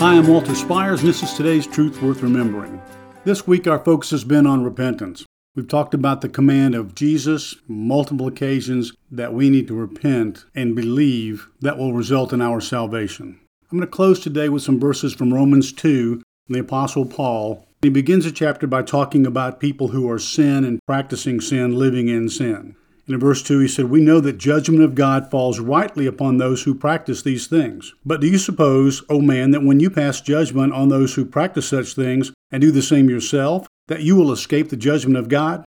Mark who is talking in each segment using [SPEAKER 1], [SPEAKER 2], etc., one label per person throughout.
[SPEAKER 1] Hi, I'm Walter Spires, and this is today's Truth Worth Remembering. This week, our focus has been on repentance. We've talked about the command of Jesus, multiple occasions that we need to repent and believe that will result in our salvation. I'm going to close today with some verses from Romans 2 from the Apostle Paul. He begins the chapter by talking about people who are sin and practicing sin, living in sin. And in verse 2, he said, We know that judgment of God falls rightly upon those who practice these things. But do you suppose, O man, that when you pass judgment on those who practice such things and do the same yourself, that you will escape the judgment of God?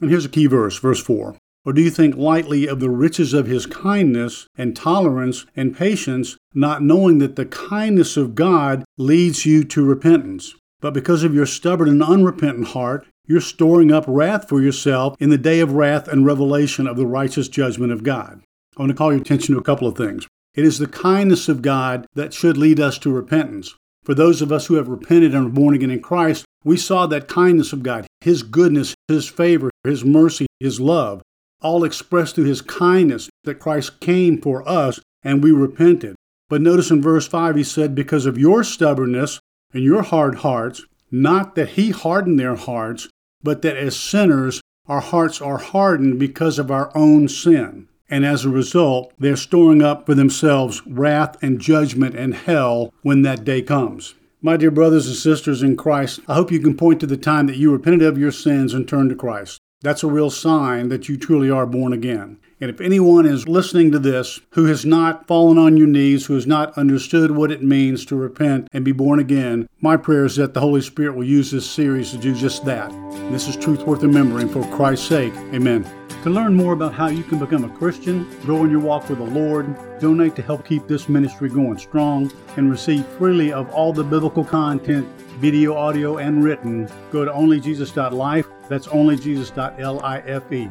[SPEAKER 1] And here's a key verse, verse 4. Or do you think lightly of the riches of his kindness and tolerance and patience, not knowing that the kindness of God leads you to repentance? But because of your stubborn and unrepentant heart, you're storing up wrath for yourself in the day of wrath and revelation of the righteous judgment of God. I want to call your attention to a couple of things. It is the kindness of God that should lead us to repentance. For those of us who have repented and are born again in Christ, we saw that kindness of God, His goodness, His favor, His mercy, His love, all expressed through His kindness that Christ came for us and we repented. But notice in verse 5, He said, Because of your stubbornness and your hard hearts, not that He hardened their hearts, but that as sinners, our hearts are hardened because of our own sin. And as a result, they're storing up for themselves wrath and judgment and hell when that day comes. My dear brothers and sisters in Christ, I hope you can point to the time that you repented of your sins and turned to Christ. That's a real sign that you truly are born again. And if anyone is listening to this who has not fallen on your knees, who has not understood what it means to repent and be born again, my prayer is that the Holy Spirit will use this series to do just that. And this is truth worth remembering for Christ's sake. Amen. To learn more about how you can become a Christian, grow in your walk with the Lord, donate to help keep this ministry going strong, and receive freely of all the biblical content, video, audio, and written, go to onlyjesus.life. That's onlyjesus.life.